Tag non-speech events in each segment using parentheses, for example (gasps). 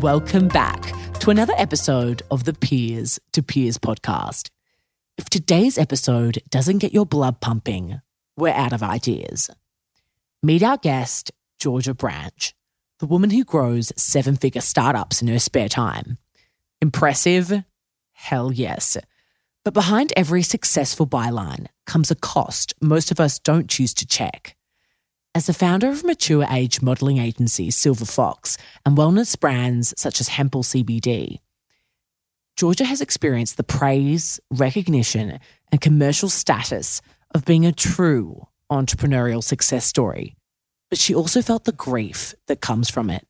Welcome back to another episode of the Peers to Peers podcast. If today's episode doesn't get your blood pumping, we're out of ideas. Meet our guest, Georgia Branch, the woman who grows seven figure startups in her spare time. Impressive? Hell yes. But behind every successful byline comes a cost most of us don't choose to check. As the founder of mature age modelling agency Silver Fox and wellness brands such as Hempel CBD, Georgia has experienced the praise, recognition, and commercial status of being a true entrepreneurial success story. But she also felt the grief that comes from it.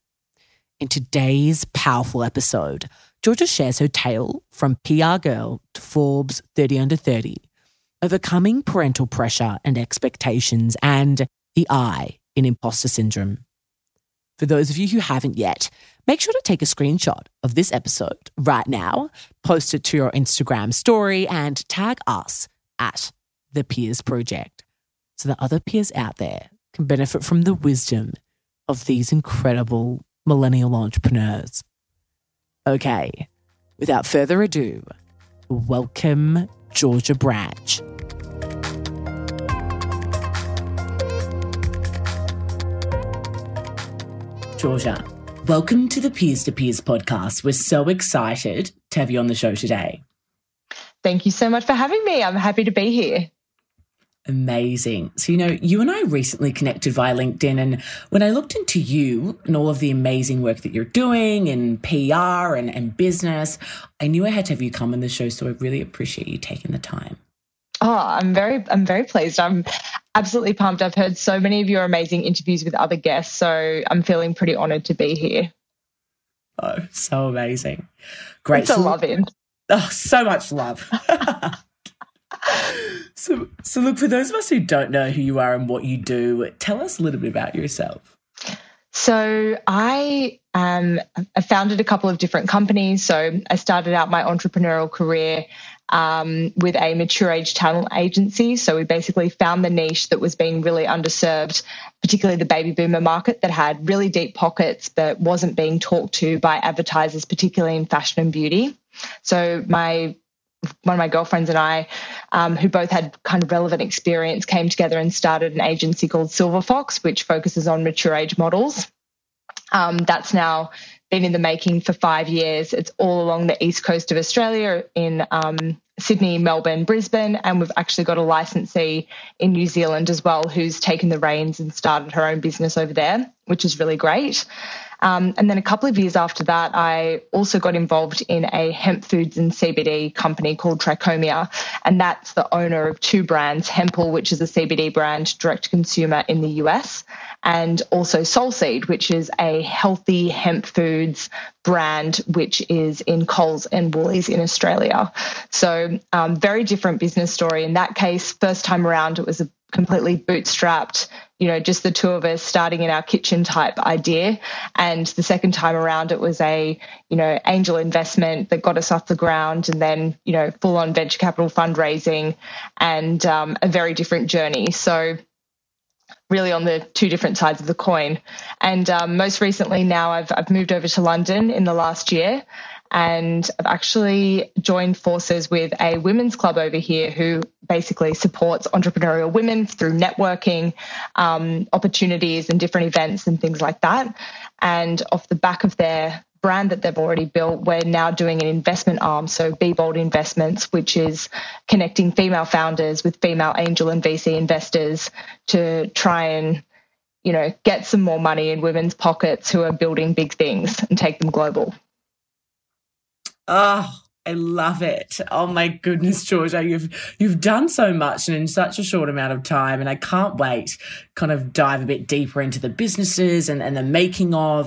In today's powerful episode, Georgia shares her tale from PR girl to Forbes 30 under 30, overcoming parental pressure and expectations, and the I in imposter syndrome. For those of you who haven't yet, make sure to take a screenshot of this episode right now, post it to your Instagram story, and tag us at the Peers Project so that other peers out there can benefit from the wisdom of these incredible millennial entrepreneurs. Okay, without further ado, welcome Georgia Branch. Georgia, welcome to the Peers to Peers podcast. We're so excited to have you on the show today. Thank you so much for having me. I'm happy to be here. Amazing. So, you know, you and I recently connected via LinkedIn. And when I looked into you and all of the amazing work that you're doing in PR and, and business, I knew I had to have you come on the show. So I really appreciate you taking the time. Oh, I'm very, I'm very pleased. I'm absolutely pumped. I've heard so many of your amazing interviews with other guests, so I'm feeling pretty honoured to be here. Oh, so amazing! Great, it's a love in. (laughs) Oh, so much love. (laughs) so, so look for those of us who don't know who you are and what you do. Tell us a little bit about yourself. So I um, I founded a couple of different companies. So I started out my entrepreneurial career um, with a mature age talent agency. So we basically found the niche that was being really underserved, particularly the baby boomer market that had really deep pockets but wasn't being talked to by advertisers, particularly in fashion and beauty. So my one of my girlfriends and I, um, who both had kind of relevant experience, came together and started an agency called Silver Fox, which focuses on mature age models. Um, that's now been in the making for five years. It's all along the east coast of Australia in um, Sydney, Melbourne, Brisbane, and we've actually got a licensee in New Zealand as well who's taken the reins and started her own business over there, which is really great. Um, and then a couple of years after that, I also got involved in a hemp foods and CBD company called Trichomia. And that's the owner of two brands Hempel, which is a CBD brand direct to consumer in the US, and also Soulseed, which is a healthy hemp foods brand, which is in Coles and Woolies in Australia. So, um, very different business story. In that case, first time around, it was a completely bootstrapped, you know, just the two of us starting in our kitchen type idea. And the second time around, it was a, you know, angel investment that got us off the ground and then, you know, full on venture capital fundraising and um, a very different journey. So, really on the two different sides of the coin. And um, most recently now, I've, I've moved over to London in the last year And I've actually joined forces with a women's club over here who basically supports entrepreneurial women through networking um, opportunities and different events and things like that. And off the back of their brand that they've already built, we're now doing an investment arm. So Be Bold Investments, which is connecting female founders with female angel and VC investors to try and you know, get some more money in women's pockets who are building big things and take them global. Oh, I love it. Oh my goodness, Georgia, you've you've done so much and in such a short amount of time. And I can't wait kind of dive a bit deeper into the businesses and, and the making of.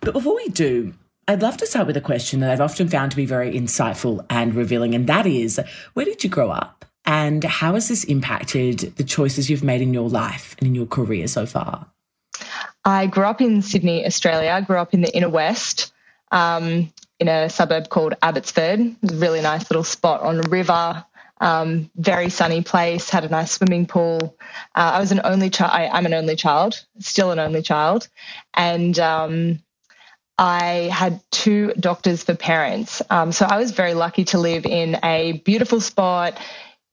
But before we do, I'd love to start with a question that I've often found to be very insightful and revealing, and that is where did you grow up? And how has this impacted the choices you've made in your life and in your career so far? I grew up in Sydney, Australia. I grew up in the inner west. Um, in a suburb called Abbotsford. Really nice little spot on a river. Um, very sunny place, had a nice swimming pool. Uh, I was an only child. I'm an only child, still an only child. And um, I had two doctors for parents. Um, so I was very lucky to live in a beautiful spot,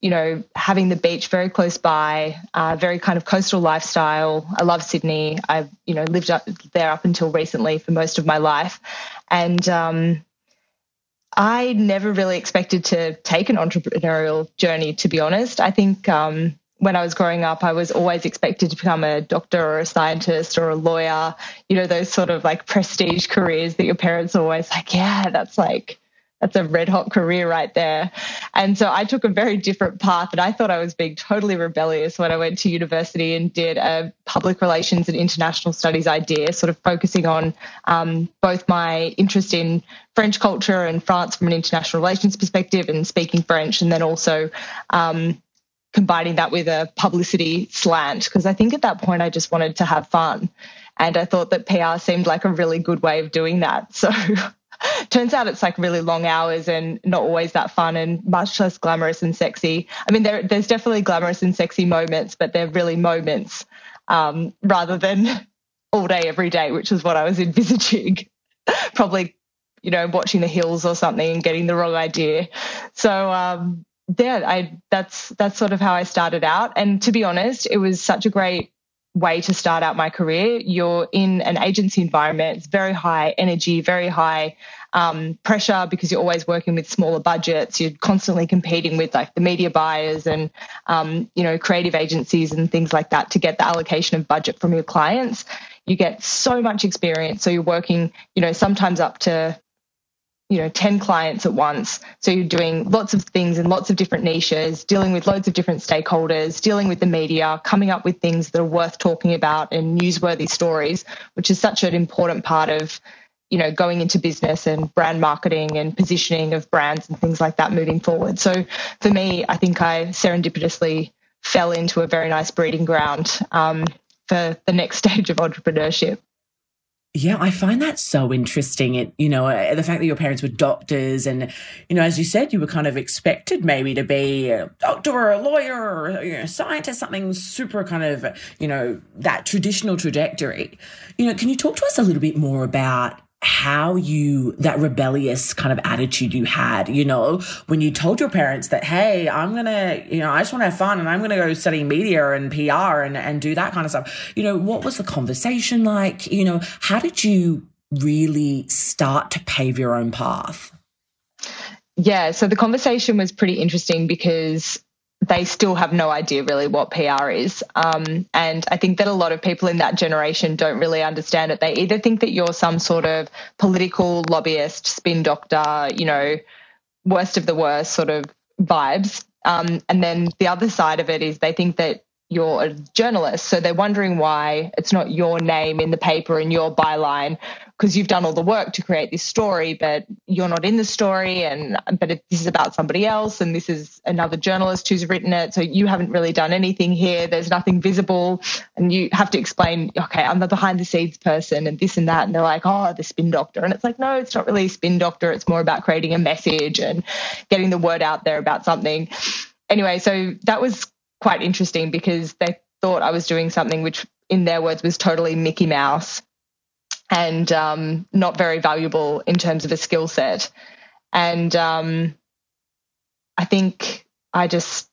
you know, having the beach very close by, uh, very kind of coastal lifestyle. I love Sydney. I've, you know, lived up there up until recently for most of my life. And um, I never really expected to take an entrepreneurial journey, to be honest. I think um, when I was growing up, I was always expected to become a doctor or a scientist or a lawyer, you know, those sort of like prestige careers that your parents are always like, yeah, that's like, that's a red hot career right there. And so I took a very different path and I thought I was being totally rebellious when I went to university and did a public relations and international studies idea, sort of focusing on um, both my interest in French culture and France from an international relations perspective and speaking French, and then also um, combining that with a publicity slant. Because I think at that point I just wanted to have fun. And I thought that PR seemed like a really good way of doing that. (laughs) So turns out it's like really long hours and not always that fun and much less glamorous and sexy. I mean, there, there's definitely glamorous and sexy moments, but they're really moments um, rather than all day, every day, which is what I was envisaging. (laughs) Probably, you know, watching the hills or something and getting the wrong idea. So, um, yeah, I that's that's sort of how I started out. And to be honest, it was such a great way to start out my career. You're in an agency environment, it's very high energy, very high um, pressure because you're always working with smaller budgets. You're constantly competing with like the media buyers and um, you know creative agencies and things like that to get the allocation of budget from your clients. You get so much experience. So you're working, you know, sometimes up to you know 10 clients at once. So you're doing lots of things in lots of different niches dealing with loads of different stakeholders dealing with the media coming up with things that are worth talking about and newsworthy stories which is such an important part of you know going into business and brand marketing and positioning of brands and things like that moving forward. So for me i think i serendipitously fell into a very nice breeding ground um, for the next (laughs) stage of entrepreneurship yeah, I find that so interesting. It, you know, uh, the fact that your parents were doctors, and you know, as you said, you were kind of expected maybe to be a doctor or a lawyer or you know, scientist, something super kind of, you know, that traditional trajectory. You know, can you talk to us a little bit more about how you that rebellious kind of attitude you had you know when you told your parents that hey i'm gonna you know i just want to have fun and i'm gonna go study media and pr and and do that kind of stuff. You know what was the conversation like? You know how did you really start to pave your own path? Yeah so the conversation was pretty interesting because they still have no idea really what PR is. Um, and I think that a lot of people in that generation don't really understand it. They either think that you're some sort of political lobbyist, spin doctor, you know, worst of the worst sort of vibes. Um, and then the other side of it is they think that you're a journalist. So they're wondering why it's not your name in the paper and your byline because you've done all the work to create this story, but you're not in the story. And but it, this is about somebody else, and this is another journalist who's written it. So you haven't really done anything here. There's nothing visible, and you have to explain. Okay, I'm the behind the scenes person, and this and that. And they're like, oh, the spin doctor, and it's like, no, it's not really a spin doctor. It's more about creating a message and getting the word out there about something. Anyway, so that was quite interesting because they thought I was doing something which, in their words, was totally Mickey Mouse and um, not very valuable in terms of a skill set. And um, I think I just,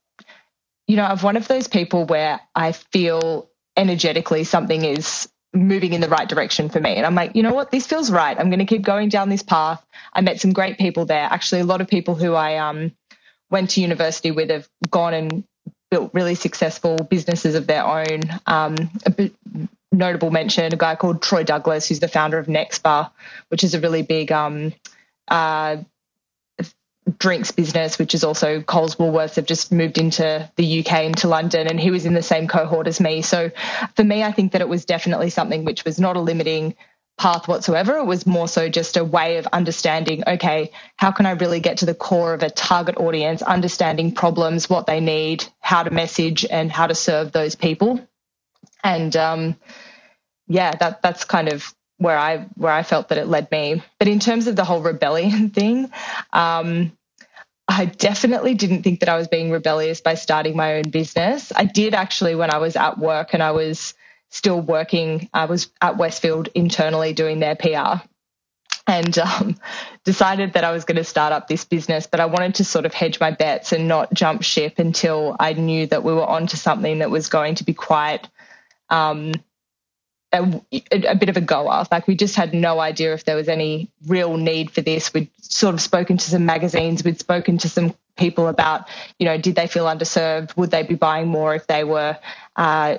you know, I'm one of those people where I feel energetically something is moving in the right direction for me. And I'm like, you know what, this feels right. I'm going to keep going down this path. I met some great people there. Actually, a lot of people who I um, went to university with have gone and built really successful businesses of their own. Um, notable mention, a guy called Troy Douglas, who's the founder of Nexba, which is a really big um, uh, drinks business, which is also Coles Woolworths have just moved into the UK into London, and he was in the same cohort as me. So for me, I think that it was definitely something which was not a limiting path whatsoever. It was more so just a way of understanding, okay, how can I really get to the core of a target audience, understanding problems, what they need, how to message, and how to serve those people. And um, yeah, that that's kind of where I where I felt that it led me. But in terms of the whole rebellion (laughs) thing, um, I definitely didn't think that I was being rebellious by starting my own business. I did actually when I was at work and I was still working. I was at Westfield internally doing their PR. And um, (laughs) decided that I was going to start up this business, but I wanted to sort of hedge my bets and not jump ship until I knew that we were onto something that was going to be quite um, a, a, bit of a goer. Like we just had no idea if there was any real need for this. We'd sort of spoken to some magazines, we'd spoken to some people about, you know, did they feel underserved? Would they be buying more if they were uh,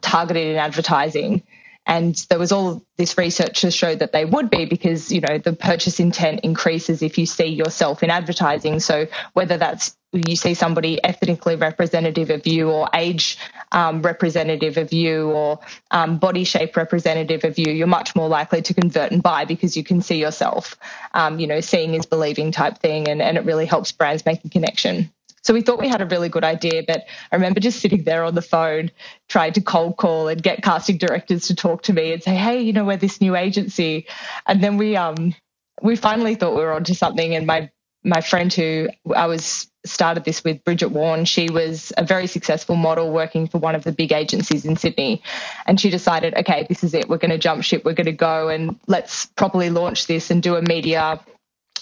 targeted in advertising? And there was all this research to show that they would be because, you know, the purchase intent increases if you see yourself in advertising. So whether that's you see somebody ethnically representative of you or age um, representative of you or um, body shape representative of you, you're much more likely to convert and buy because you can see yourself. Um, you know, seeing is believing type thing, and, and it really helps brands make a connection. So we thought we had a really good idea, but I remember just sitting there on the phone, trying to cold call and get casting directors to talk to me and say, "Hey, you know, we're this new agency," and then we um we finally thought we were onto something. And my my friend who I was started this with, Bridget Warren, she was a very successful model working for one of the big agencies in Sydney, and she decided, okay, this is it. We're going to jump ship. We're going to go and let's properly launch this and do a media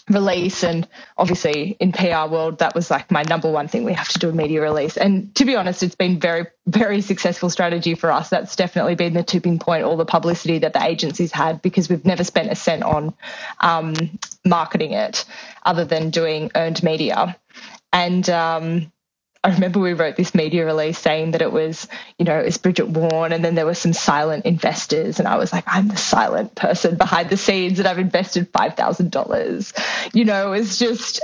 release and obviously in PR world that was like my number one thing we have to do a media release. And to be honest it's been very very successful strategy for us. That's definitely been the tipping point all the publicity that the agencies had because we've never spent a cent on um, marketing it other than doing earned media. And um, I remember we wrote this media release saying that it was, you know, it's Bridget Warren, and then there were some silent investors, and I was like, I'm the silent person behind the scenes, and I've invested five thousand dollars. You know, it was just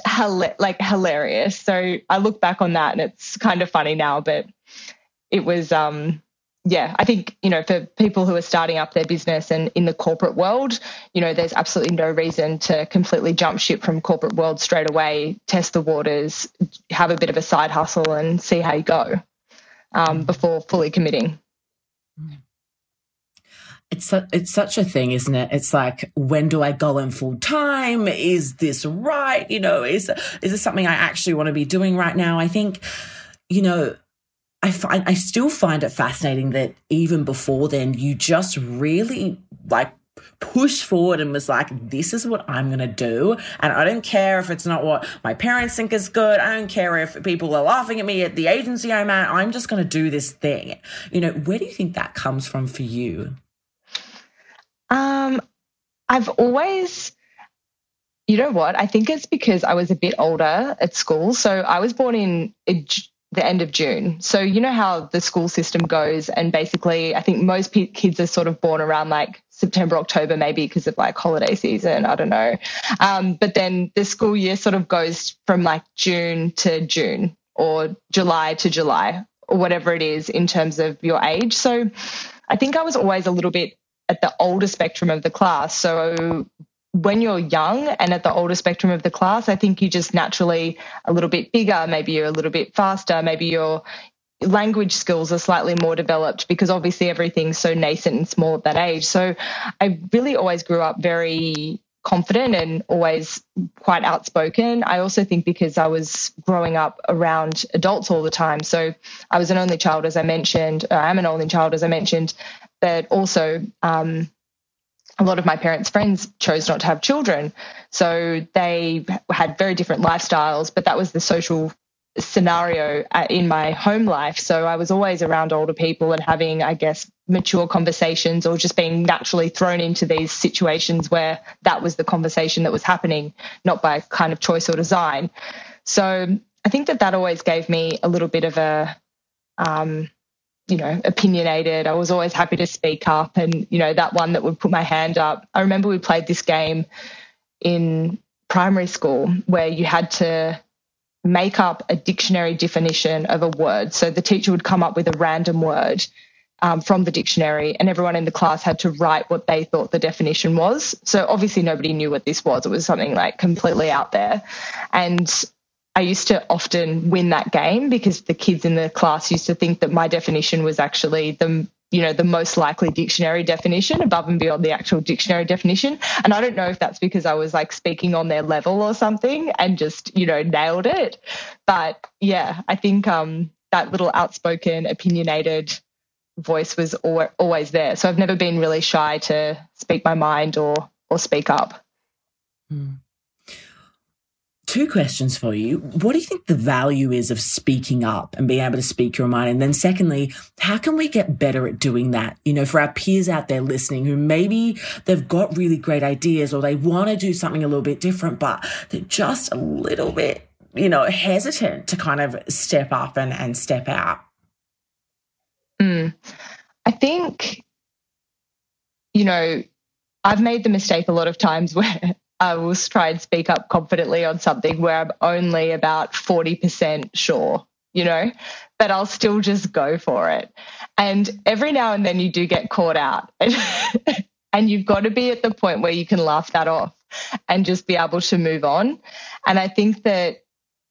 like hilarious. So I look back on that, and it's kind of funny now, but it was um, yeah, I think, you know, for people who are starting up their business and in the corporate world, you know, there's absolutely no reason to completely jump ship from corporate world straight away, test the waters, have a bit of a side hustle and see how you go um, mm. before fully committing. It's a, it's such a thing, isn't it? It's like, when do I go in full time? Is this right? You know, is is this something I actually want to be doing right now? I think, you know, I find I still find it fascinating that even before then, you just really like push forward and was like, this is what I'm going to do. And I don't care if it's not what my parents think is good. I don't care if people are laughing at me at the agency I'm at. I'm just going to do this thing. You know, where do you think that comes from for you? Um, I've always, you know what? I think it's because I was a bit older at school. So I was born in the end of June. So you know how the school system goes, and basically, I think most p- kids are sort of born around like September, October, maybe because of like holiday season. I don't know. Um, but then the school year sort of goes from like June to June or July to July or whatever it is in terms of your age. So I think I was always a little bit at the older spectrum of the class. So when you're young and at the older spectrum of the class, I think you just naturally a little bit bigger, maybe you're a little bit faster, maybe your language skills are slightly more developed because obviously everything's so nascent and small at that age. So I really always grew up very confident and always quite outspoken. I also think because I was growing up around adults all the time. So I was an only child, as I mentioned. I am an only child, as I mentioned, but also um, a lot of my parents' friends chose not to have children. So they had very different lifestyles, but that was the social scenario uh, in my home life. So I was always around older people and having, I guess, mature conversations or just being naturally thrown into these situations where that was the conversation that was happening, not by kind of choice or design. So I think that that always gave me a little bit of a, um, you know, opinionated. I was always happy to speak up and, you know, that one that would put my hand up. I remember we played this game in primary school where you had to make up a dictionary definition of a word. So the teacher would come up with a random word um, from the dictionary, and everyone in the class had to write what they thought the definition was. So obviously, nobody knew what this was. It was something like completely out there. And I used to often win that game because the kids in the class used to think that my definition was actually the you know the most likely dictionary definition above and beyond the actual dictionary definition. And i don't know if that's because i was like speaking on their level or something and just you know nailed it. But yeah i think um that little outspoken opinionated voice was always there. So i've never been really shy to speak my mind or or speak up. Mm two questions for you. What do you think the value is of speaking up and being able to speak your mind? And then secondly, how can we get better at doing that? You know, for our peers out there listening who maybe they've got really great ideas or they want to do something a little bit different, but they're just a little bit, you know, hesitant to kind of step up and, and step out. Mm. I think, you know, I've made the mistake a lot of times (laughs) where I will try and speak up confidently on something where I'm only about 40% sure, you know, but I'll still just go for it. And every now and then you do get caught out. (laughs) and you've got to be at the point where you can laugh that off and just be able to move on. And I think that,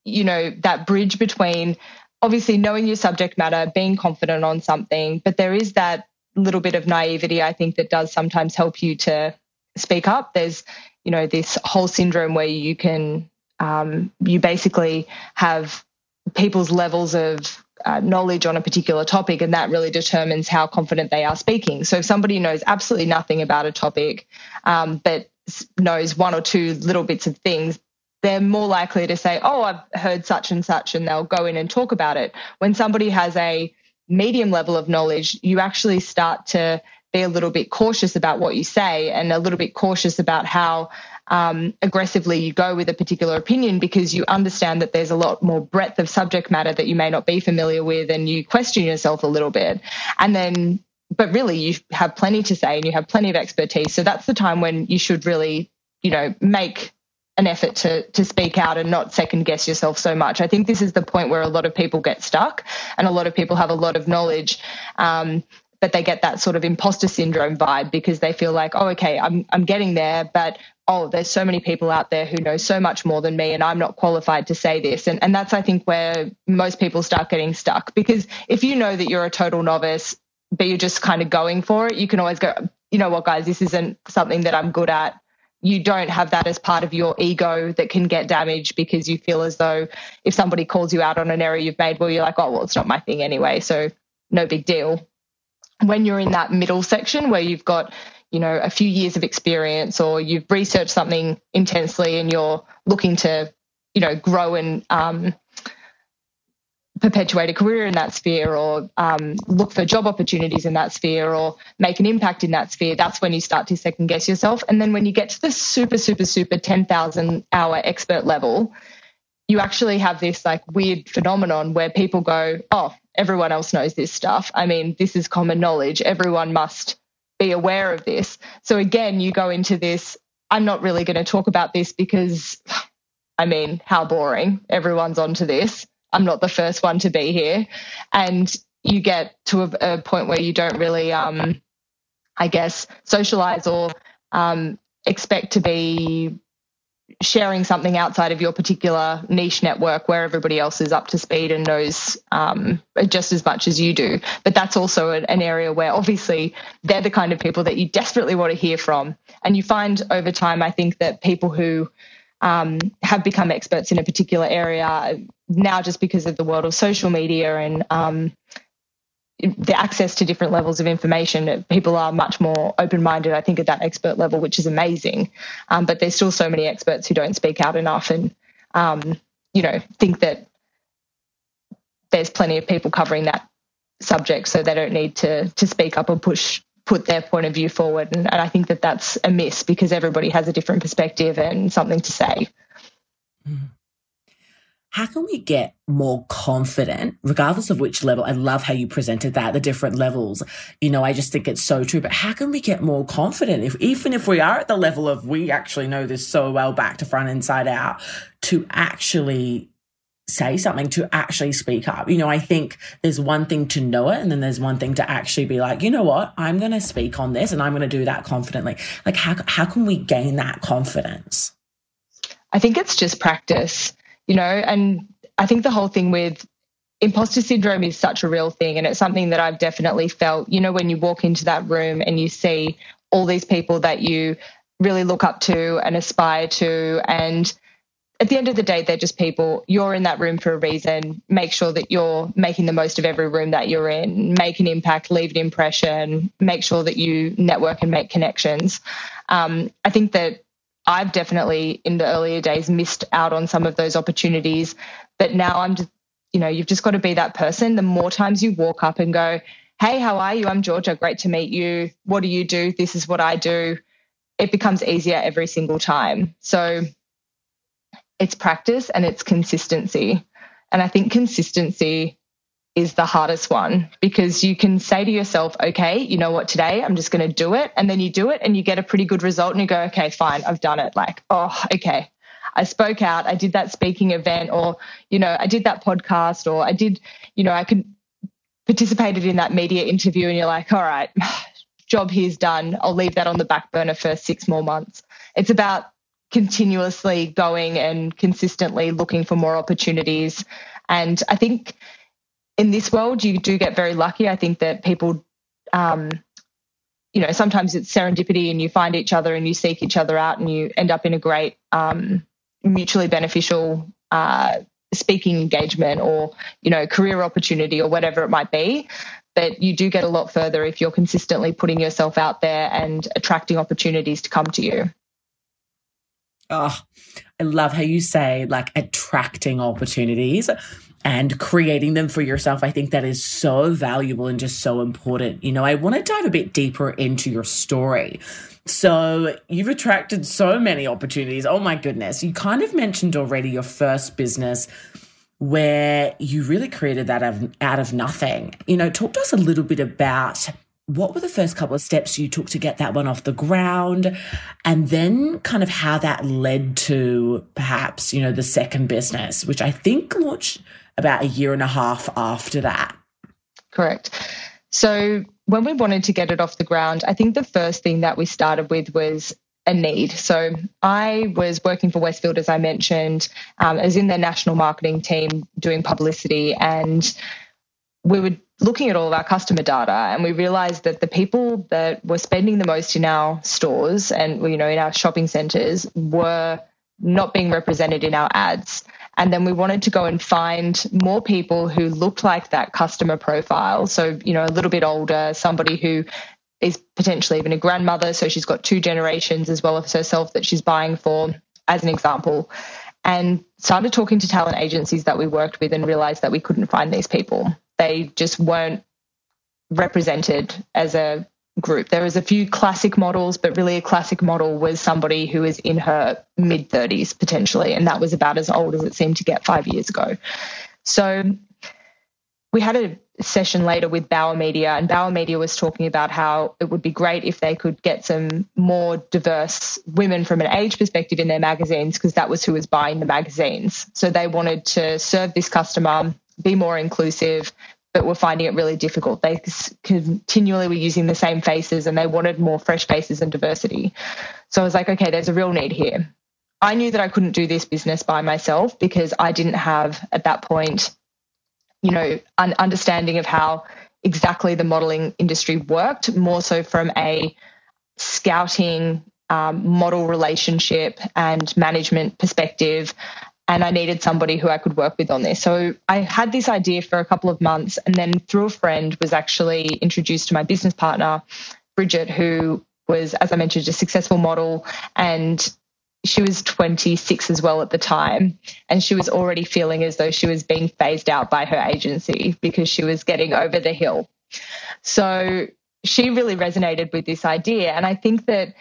you know, that bridge between obviously knowing your subject matter, being confident on something, but there is that little bit of naivety, I think, that does sometimes help you to speak up. There's you know this whole syndrome where you can um, you basically have people's levels of uh, knowledge on a particular topic, and that really determines how confident they are speaking. So, if somebody knows absolutely nothing about a topic, um, but knows one or two little bits of things, they're more likely to say, Oh, I've heard such and such, and they'll go in and talk about it. When somebody has a medium level of knowledge, you actually start to be a little bit cautious about what you say and a little bit cautious about how um, aggressively you go with a particular opinion because you understand that there's a lot more breadth of subject matter that you may not be familiar with and you question yourself a little bit. And then, but really, you have plenty to say and you have plenty of expertise. So that's the time when you should really, you know, make an effort to to speak out and not second guess yourself so much. I think this is the point where a lot of people get stuck, and a lot of people have a lot of knowledge, um, but they get that sort of imposter syndrome vibe because they feel like, oh, okay, I'm I'm getting there, but oh, there's so many people out there who know so much more than me, and I'm not qualified to say this. And and that's I think where most people start getting stuck because if you know that you're a total novice, but you're just kind of going for it, you can always go, you know what, guys, this isn't something that I'm good at. You don't have that as part of your ego that can get damaged because you feel as though if somebody calls you out on an error you've made, well, you're like, oh, well, it's not my thing anyway, so no big deal when you're in that middle section where you've got you know a few years of experience or you've researched something intensely and you're looking to you know grow and um, perpetuate a career in that sphere or um, look for job opportunities in that sphere or make an impact in that sphere that's when you start to second guess yourself. And then when you get to the super super super 10,000 hour expert level you actually have this like weird phenomenon where people go oh everyone else knows this stuff. I mean, this is common knowledge. Everyone must be aware of this. So again, you go into this, I'm not really going to talk about this because, I mean, how boring. Everyone's onto this. I'm not the first one to be here. And you get to a, a point where you don't really, um, I guess, socialize or um, expect to be sharing something outside of your particular niche network where everybody else is up to speed and knows um, just as much as you do. But that's also an, area where obviously they're the kind of people that you desperately want to hear from. And you find over time, I think that people who um, have become experts in a particular area now, just because of the world of social media and um, the access to different levels of information. People are much more open minded, I think, at that expert level, which is amazing. Um, but there's still so many experts who don't speak out enough and, um, you know, think that there's plenty of people covering that subject, so they don't need to to speak up or push put their point of view forward. And, and I think that that's a miss because everybody has a different perspective and something to say. Mm how can we get more confident, regardless of which level? I love how you presented that, the different levels. You know, I just think it's so true. But how can we get more confident if, even if we are at the level of we actually know this so well back to front, inside out, to actually say something, to actually speak up? You know, I think there's one thing to know it, and then there's one thing to actually be like, you know what, I'm going to speak on this and I'm going to do that confidently. Like, how, how can we gain that confidence? I think it's just practice you know, and I think the whole thing with imposter syndrome is such a real thing. And it's something that I've definitely felt, you know, when you walk into that room and you see all these people that you really look up to and aspire to. And at the end of the day, they're just people. You're in that room for a reason. Make sure that you're making the most of every room that you're in, make an impact, leave an impression, make sure that you network and make connections. Um, I think that I've definitely in the earlier days missed out on some of those opportunities. But now I'm just, you know, you've just got to be that person. The more times you walk up and go, Hey, how are you? I'm Georgia. Great to meet you. What do you do? This is what I do. It becomes easier every single time. So it's practice and it's consistency. And I think consistency is the hardest one because you can say to yourself, okay, you know what, today I'm just going to do it. And then you do it and you get a pretty good result and you go, okay, fine, I've done it. Like, oh, okay. I spoke out, I did that speaking event, or, you know, I did that podcast, or I did, you know, I could participated in that media interview and you're like, all right, (sighs) job here's done. I'll leave that on the back burner for six more months. It's about continuously going and consistently looking for more opportunities. And I think in this world, you do get very lucky. I think that people, um, you know, sometimes it's serendipity and you find each other and you seek each other out and you end up in a great, um, mutually beneficial uh, speaking engagement or, you know, career opportunity or whatever it might be. But you do get a lot further if you're consistently putting yourself out there and attracting opportunities to come to you. Oh, I love how you say like attracting opportunities and creating them for yourself. I think that is so valuable and just so important. You know, I want to dive a bit deeper into your story. So, you've attracted so many opportunities. Oh my goodness. You kind of mentioned already your first business where you really created that out of, nothing. You know, talk to us a little bit about what were the first couple of steps you took to get that one off the ground and then kind of how that led to perhaps you know the second business which i think launched about a year and a half after that. Correct. So when we wanted to get it off the ground, I think the first thing that we started with was a need. So I was working for Westfield, as I mentioned, um, as in their national marketing team doing publicity, and we were looking at all of our customer data, and we realized that the people that were spending the most in our stores and you know in our shopping centers were not being represented in our ads. And then we wanted to go and find more people who looked like that customer profile. So, you know, a little bit older, somebody who is potentially even a grandmother. So she's got two generations as well as herself that she's buying for, as an example. And started talking to talent agencies that we worked with and realized that we couldn't find these people. They just weren't represented as a group. There was a few classic models, but really a classic model was somebody who was in her mid 30s potentially, and that was about as old as it seemed to get five years ago. So we had a session later with Bauer Media, and Bauer Media was talking about how it would be great if they could get some more diverse women from an age perspective in their magazines, because that was who was buying the magazines. So they wanted to serve this customer, be more inclusive, but were finding it really difficult. They continually were using the same faces and they wanted more fresh faces and diversity. So I was like, okay, there's a real need here. I knew that I couldn't do this business by myself because I didn't have at that point, you know, an understanding of how exactly the modeling industry worked, more so from a scouting um, model relationship and management perspective and I needed somebody who I could work with on this. So I had this idea for a couple of months, and then through a friend was actually introduced to my business partner, Bridget, who was, as I mentioned, a successful model and she was 26 as well at the time and she was already feeling as though she was being phased out by her agency because she was getting over the hill so she really resonated with this idea and i think that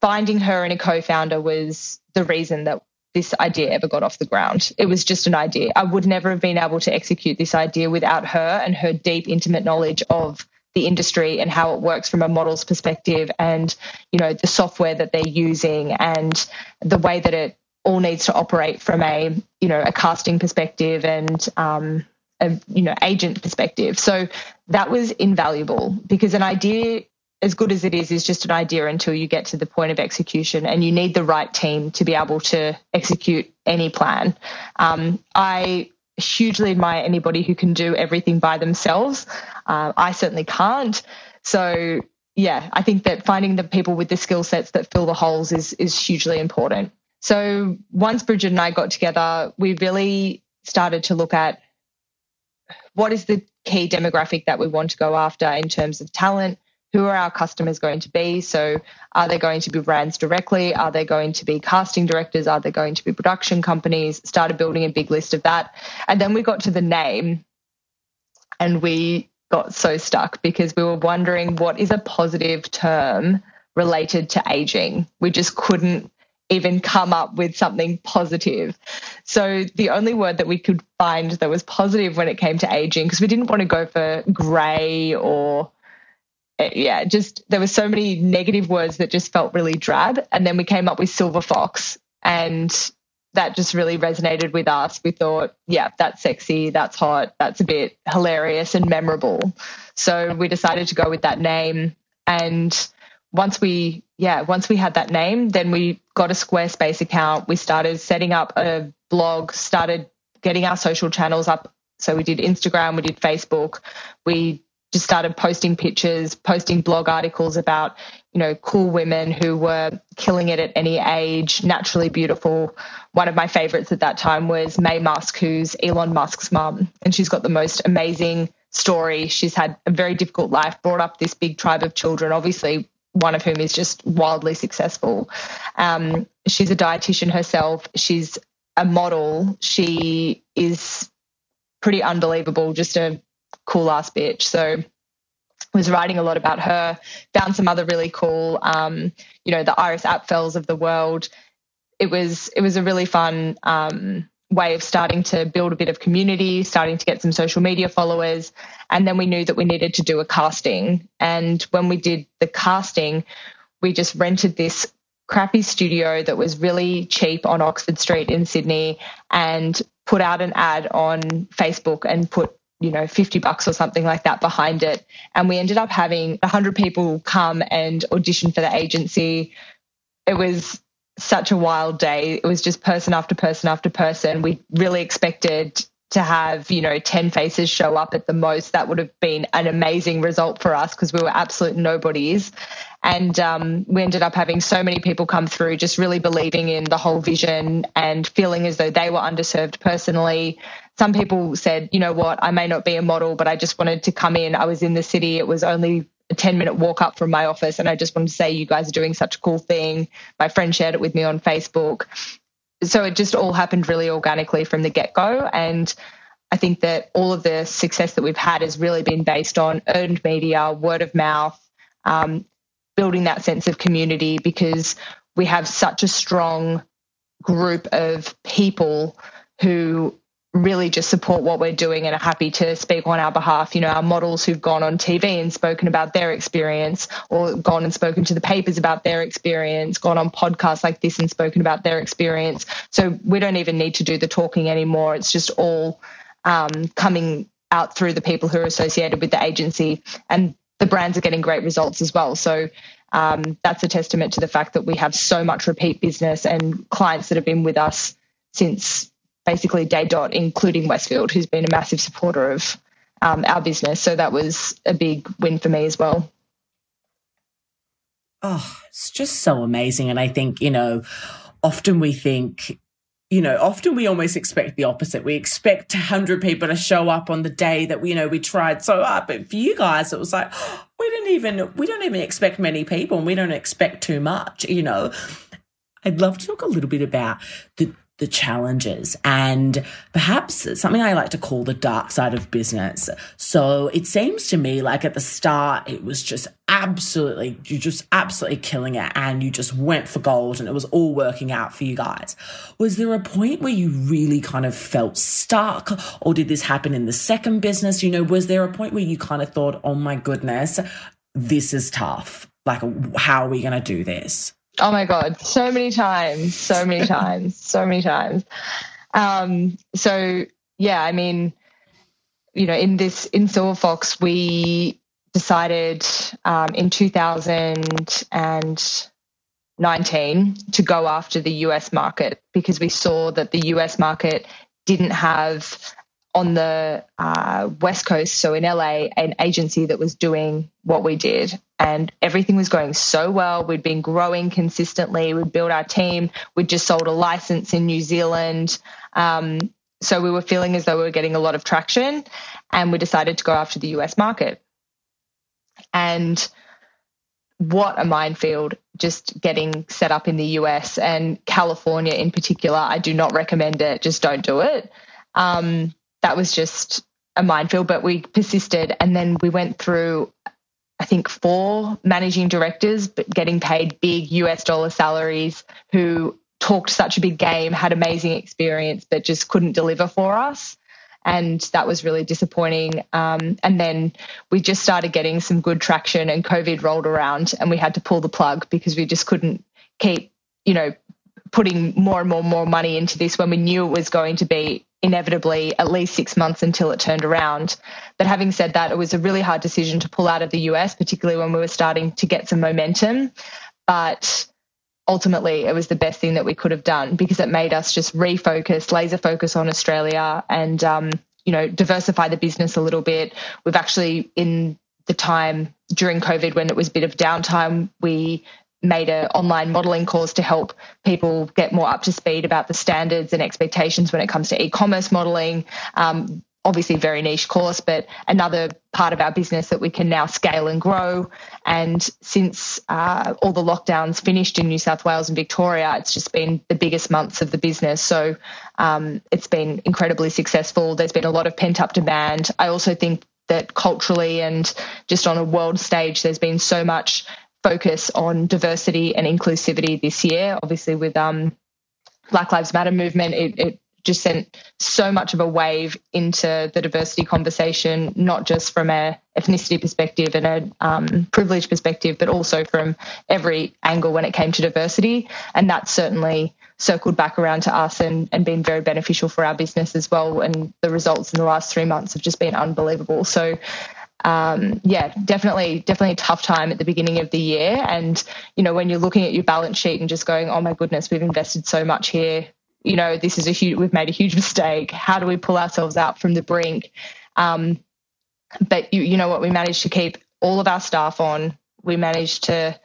finding her and a co-founder was the reason that this idea ever got off the ground. It was just an idea. I would never have been able to execute this idea without her and her deep, intimate knowledge of the industry and how it works from a model's perspective and you know the software that they're using and the way that it all needs to operate from a you know a casting perspective and um, a you know agent perspective so that was invaluable because an idea as good as it is is just an idea until you get to the point of execution and you need the right team to be able to execute any plan um, i hugely admire anybody who can do everything by themselves. Uh, I certainly can't. So yeah, I think that finding the people with the skill sets that fill the holes is is hugely important. So once Bridget and I got together, we really started to look at what is the key demographic that we want to go after in terms of talent, who are our customers going to be? So, are they going to be brands directly? Are they going to be casting directors? Are they going to be production companies? Started building a big list of that. And then we got to the name and we got so stuck because we were wondering what is a positive term related to aging. We just couldn't even come up with something positive. So the only word that we could find that was positive when it came to aging, because we didn't want to go for grey or Eh, yeah, just there were so many negative words that just felt really drab. And then we came up with Silver Fox, and that just really resonated with us. We thought, yeah, that's sexy, that's hot, that's a bit hilarious and memorable. So we decided to go with that name. And once we, yeah, once we had that name, then we got a Squarespace account. We started setting up a blog, started getting our social channels up. So we did Instagram, we did Facebook, we just started posting pictures, posting blog articles about, you know, cool women who were killing it at any age, naturally beautiful. One of my favorites at that time was May Musk, who's Elon Musk's mum, and she's got the most amazing story. She's had a very difficult life, brought up this big tribe of children, obviously one of whom is just wildly successful. Um, she's a dietitian herself. She's a model. She is pretty unbelievable, just a cool ass bitch. So was writing a lot about her, found some other really cool, um, you know, the Iris Apfels of the world. It was it was a really fun um, way of starting to build a bit of community, starting to get some social media followers, and then we knew that we needed to do a casting. And when we did the casting, we just rented this crappy studio that was really cheap on Oxford Street in Sydney and put out an ad on Facebook and put you know, 50 bucks or something like that behind it. And we ended up having 100 people come and audition for the agency. It was such a wild day. It was just person after person after person. We really expected to have, you know, 10 faces show up at the most. That would have been an amazing result for us because we were absolute nobodies. And um, we ended up having so many people come through, just really believing in the whole vision and feeling as though they were underserved personally some people said, you know what, I may not be a model, but I just wanted to come in. I was in the city. It was only a 10 minute walk up from my office. And I just wanted to say, you guys are doing such a cool thing. My friend shared it with me on Facebook. So it just all happened really organically from the get go. And I think that all of the success that we've had has really been based on earned media, word of mouth, um, building that sense of community because we have such a strong group of people who really just support what we're doing and are happy to speak on our behalf. You know, our models who've gone on TV and spoken about their experience, or gone and spoken to the papers about their experience, gone on podcasts like this and spoken about their experience. So we don't even need to do the talking anymore. It's just all um, coming out through the people who are associated with the agency, and the brands are getting great results as well. So. Um, that's a testament to the fact that we have so much repeat business and clients that have been with us since basically day dot, including Westfield, who's been a massive supporter of um, our business. So that was a big win for me as well. Oh, it's just so amazing. And I think, you know, often we think you know, often we almost expect the opposite. We expect 100 people to show up on the day that, you know, we tried so hard. But for you guys, it was like, (gasps) we didn't even, we don't even expect many people and we don't expect too much, you know. I'd love to talk a little bit about the the challenges and perhaps something I like to call the dark side of business. So it seems to me like at the start, it was just absolutely, you just absolutely killing it and you just went for gold and it was all working out for you guys. Was there a point where you really kind of felt stuck or did this happen in the second business? You know, was there a point where you kind of thought, oh my goodness, this is tough? Like, how are we going to do this? Oh my God, so many times, so many (laughs) times, so many times. Um, so yeah, I mean, you know, in this in Silver Fox, we decided um, in 2019 to go after the US market because we saw that the US market didn't have on the uh, West Coast, so in LA, an agency that was doing what we did. And everything was going so well. We'd been growing consistently. We'd built our team. We'd just sold a license in New Zealand. Um, so we were feeling as though we were getting a lot of traction. And we decided to go after the US market. And what a minefield just getting set up in the US and California in particular. I do not recommend it. Just don't do it. Um, that was just a minefield, but we persisted. And then we went through, I think, four managing directors, but getting paid big US dollar salaries who talked such a big game, had amazing experience, but just couldn't deliver for us. And that was really disappointing. Um, and then we just started getting some good traction, and COVID rolled around, and we had to pull the plug because we just couldn't keep, you know, putting more and more and more money into this when we knew it was going to be inevitably at least six months until it turned around. But having said that, it was a really hard decision to pull out of the US, particularly when we were starting to get some momentum. But ultimately, it was the best thing that we could have done because it made us just refocus, laser focus on Australia and, um, you know, diversify the business a little bit. We've actually, in the time during COVID when it was a bit of downtime, we made an online modeling course to help people get more up to speed about the standards and expectations when it comes to e-commerce modeling. Um, obviously, very niche course, but another part of our business that we can now scale and grow. And since uh, all the lockdowns finished in New South Wales and Victoria, it's just been the biggest months of the business. So um, it's been incredibly successful. There's been a lot of pent up demand. I also think that culturally and just on a world stage, there's been so much focus on diversity and inclusivity this year. Obviously, with um, Black Lives Matter movement, it, it just sent so much of a wave into the diversity conversation, not just from a ethnicity perspective and a um, privilege perspective, but also from every angle when it came to diversity. And that certainly circled back around to us and, and been very beneficial for our business as well. And the results in the last three months have just been unbelievable. So um, yeah, definitely, definitely a tough time at the beginning of the year. And, you know, when you're looking at your balance sheet and just going, oh my goodness, we've invested so much here. You know, this is a huge, we've made a huge (laughs) mistake. How do we pull ourselves out from the brink? Um, but you, you know what, we managed to keep all of our staff on. We managed to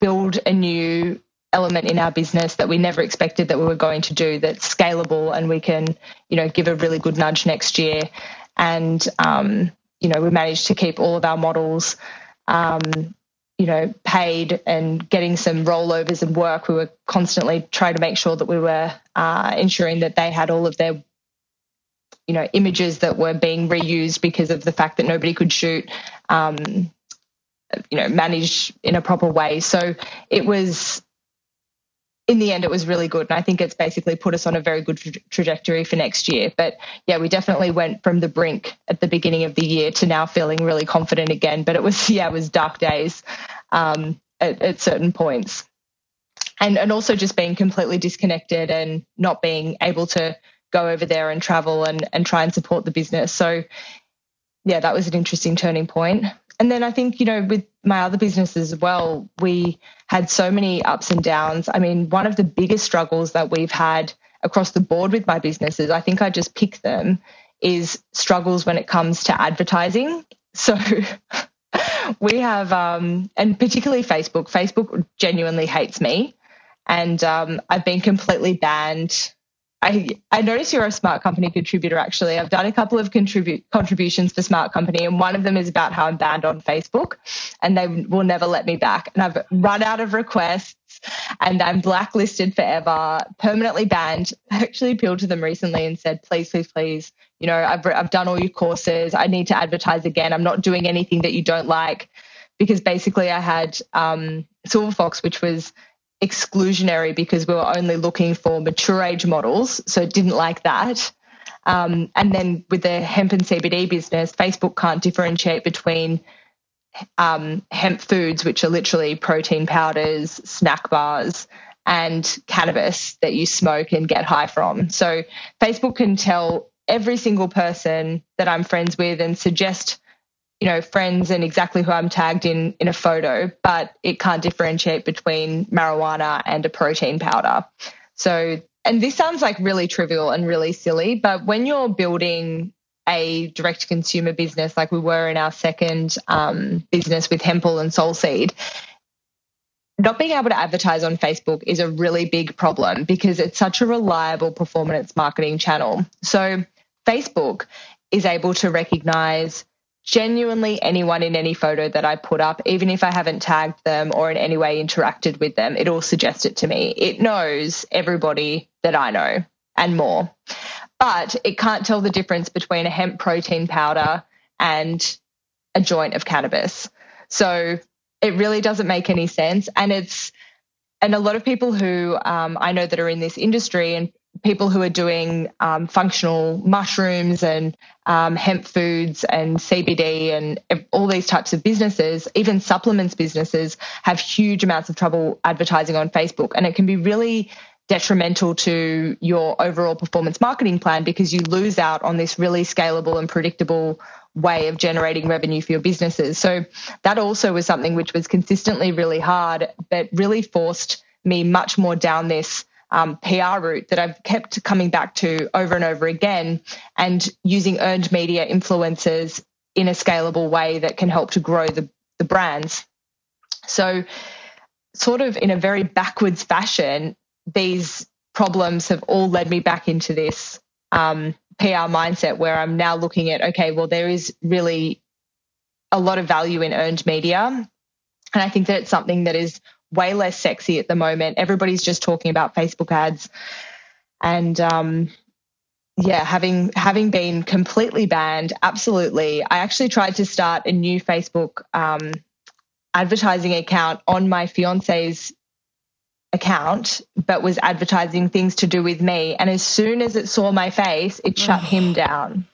build a new element in our business that we never expected that we were going to do that's scalable and we can, you know, give a really good nudge next year. And, um, you know, we managed to keep all of our models, um, you know, paid and getting some rollovers and work. We were constantly trying to make sure that we were uh, ensuring that they had all of their, you know, images that were being reused because of the fact that nobody could shoot, um, you know, managed in a proper way. So it was in the end, it was really good. And I think it's basically put us on a very good tra- trajectory for next year. But yeah, we definitely went from the brink at the beginning of the year to now feeling really confident again. But it was, (laughs) yeah, it was dark days um, at, at certain points. And, and also just being completely disconnected and not being able to go over there and travel and, and try and support the business. So, yeah, that was an interesting turning point. And then I think, you know, with my other businesses as well, we had so many ups and downs. I mean, one of the biggest struggles that we've had across the board with my businesses, I think I just pick them, is struggles when it comes to advertising. (laughs) So we have, um, and particularly Facebook, Facebook genuinely hates me. And um, I've been completely banned I, I notice you're a Smart Company contributor, actually. I've done a couple of contribute contributions for Smart Company, and one of them is about how I'm banned on Facebook and they will never let me back. And I've run out of requests and I'm blacklisted forever, permanently banned. (laughs) I actually appealed to them recently and said, please, please, please, you know, I've, I've done all your courses. I need to advertise again. I'm not doing anything that you don't like. Because basically, I had um, Silver Fox, which was exclusionary because we were only looking for mature age models. So didn't like that. Um, and then with the hemp and CBD business, Facebook can't differentiate between um, hemp foods, which are literally protein powders, snack bars, and cannabis that you smoke and get high from. So Facebook can tell every single person that I'm friends with and suggest you know friends and exactly who I'm tagged in in a photo, but it can't differentiate between marijuana and a protein powder. So and this sounds like really trivial and really silly, but when you're building a direct consumer business like we were in our second um, business with Hempel and Soulseed, not being able to advertise on Facebook is a really big problem because it's such a reliable performance marketing channel. So Facebook is able to recognize genuinely anyone in any photo that I put up, even if I haven't tagged them or in any way interacted with them, it all suggests it to me. It knows everybody that I know and more. But it can't tell the difference between a hemp protein powder and a joint of cannabis. So it really doesn't make any sense. And it's, and a lot of people who um, I know that are in this industry and people who are doing um, functional mushrooms and um, hemp foods and CBD and all these types of businesses, even supplements businesses, have huge amounts of trouble advertising on Facebook. And it can be really detrimental to your overall performance marketing plan because you lose out on this really scalable and predictable way of generating revenue for your businesses. So that also was something which was consistently really hard, but really forced me much more down this um, PR route that I've kept coming back to over and over again and using earned media influencers in a scalable way that can help to grow the, the brands. So, sort of in a very backwards fashion, these problems have all led me back into this um, PR mindset where I'm now looking at, okay, well, there is really a lot of value in earned media. And I think that it's something that is way less sexy at the moment. Everybody's just talking about Facebook ads, and um, yeah, having having been completely banned, absolutely. I actually tried to start a new Facebook um, advertising account on my fiance's account, but was advertising things to do with me. And as soon as it saw my face, it shut him down.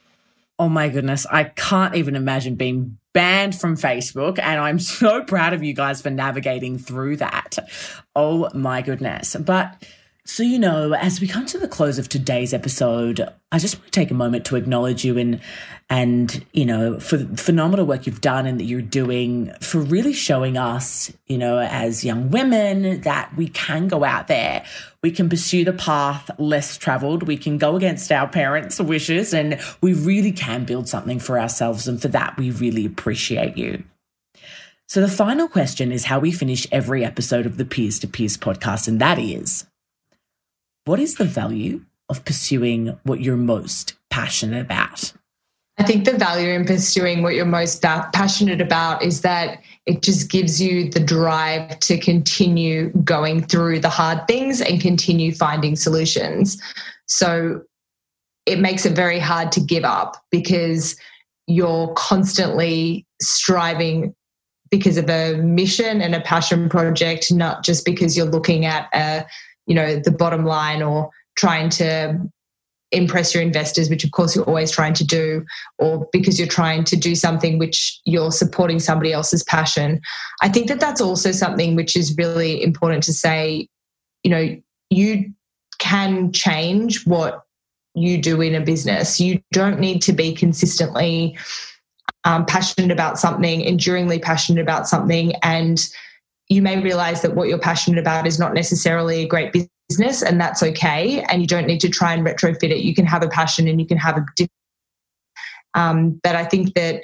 Oh my goodness. I can't even imagine being banned from Facebook. And I'm (laughs) so proud of you guys for navigating through that. Oh my goodness. But so, you know, as we come to the close of today's episode, I just want to take a moment to acknowledge you and, and, you know, for the phenomenal work you've done and that you're doing for really showing us, you know, as young women that we can go out there. We can pursue the path less traveled. We can go against our parents' wishes and we really can build something for ourselves. And for that, we really appreciate you. So the final question is how we finish every episode of the Peers to Peers podcast. And that is, what is the value of pursuing what you're most passionate about? I think the value in pursuing what you're most passionate about is that it just gives you the drive to continue going through the hard things and continue finding solutions. So it makes it very hard to give up because you're constantly striving because of a mission and a passion project, not just because you're looking at a you know the bottom line or trying to impress your investors which of course you're always trying to do or because you're trying to do something which you're supporting somebody else's passion. I think that that's also something which is really important to say you know you can change what you do in a business. You don't need to be consistently um, passionate about something enduringly passionate about something and you may realize that what you're passionate about is not necessarily a great business and that's okay and you don't need to try and retrofit it you can have a passion and you can have a um, but i think that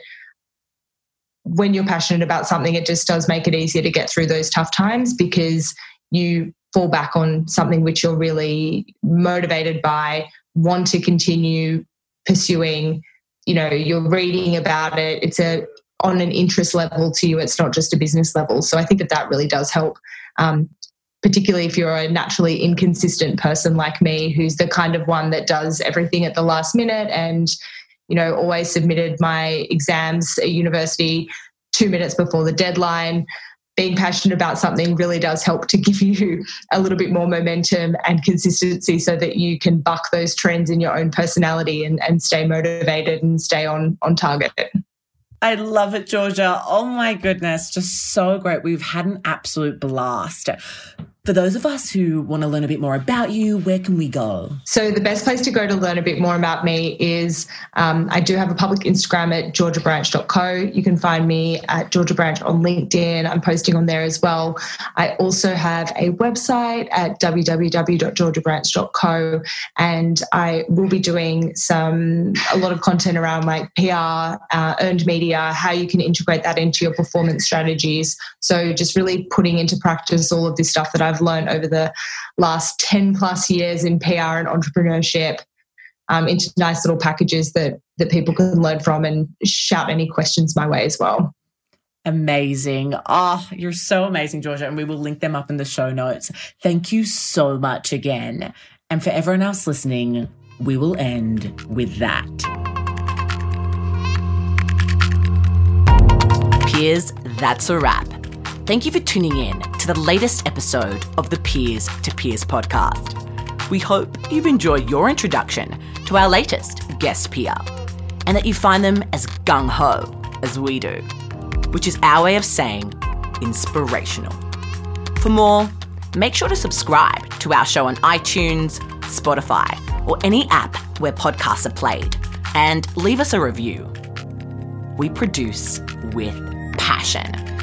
when you're passionate about something it just does make it easier to get through those tough times because you fall back on something which you're really motivated by, want to continue pursuing. You know, you're reading about it. It's a on an interest level to you. It's not just a business level. So I think that that really does help. Um, particularly if you're a naturally inconsistent person like me, who's the kind of one that does everything at the last minute and, you know, always submitted my exams at university two minutes before the deadline being passionate about something really does help to give (laughs) you a little bit more momentum and consistency so that you can buck those trends in your own personality and, and stay motivated and stay on on target. I love it, Georgia. Oh my goodness, just so great. We've had an absolute blast. For those of us who want to learn a bit more about you, where can we go? So, the best place to go to learn a bit more about me is um, I do have a public Instagram at georgiabranch.co. You can find me at Georgia Branch on LinkedIn. I'm posting on there as well. I also have a website at www.georgiabranch.co, and I will be doing some a lot of content around like PR, uh, earned media, how you can integrate that into your performance strategies. So, just really putting into practice all of this stuff that I've I've learned over the last 10 plus years in PR and entrepreneurship um, into nice little packages that, that people can learn from and shout any questions my way as well. Amazing. Oh, you're so amazing, Georgia. And we will link them up in the show notes. Thank you so much again. And for everyone else listening, we will end with that. Peers, that's a wrap. Thank you for tuning in to the latest episode of the Peers to Peers podcast. We hope you've enjoyed your introduction to our latest guest peer and that you find them as gung ho as we do, which is our way of saying inspirational. For more, make sure to subscribe to our show on iTunes, Spotify, or any app where podcasts are played, and leave us a review. We produce with passion